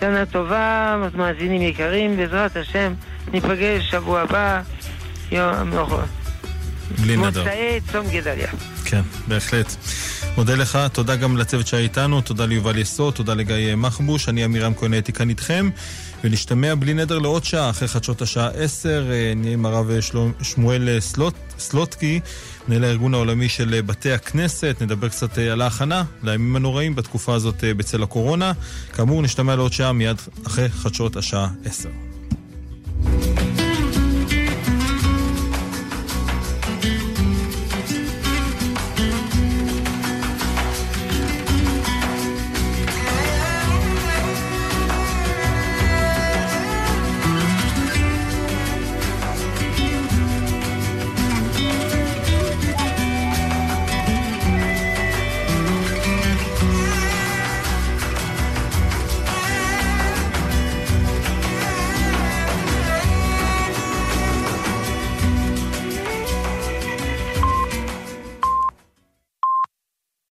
שנה טובה, מאזינים יקרים, בעזרת השם, ניפגש שבוע הבא, יום בלי נדר. מוצאי צום גדליה. כן, בהחלט. מודה לך, תודה גם לצוות שהיה איתנו, תודה ליובל יסוד, תודה לגיא מחבוש, אני עמירם כהן הייתי כאן איתכם, ונשתמע בלי נדר לעוד שעה, אחרי חדשות השעה 10, אה, נהיה עם הרב שמואל סלוט, סלוטקי, מנהל הארגון העולמי של בתי הכנסת, נדבר קצת אה, על ההכנה לימים הנוראים בתקופה הזאת אה, בצל הקורונה. כאמור, נשתמע לעוד שעה מיד אחרי חדשות השעה 10.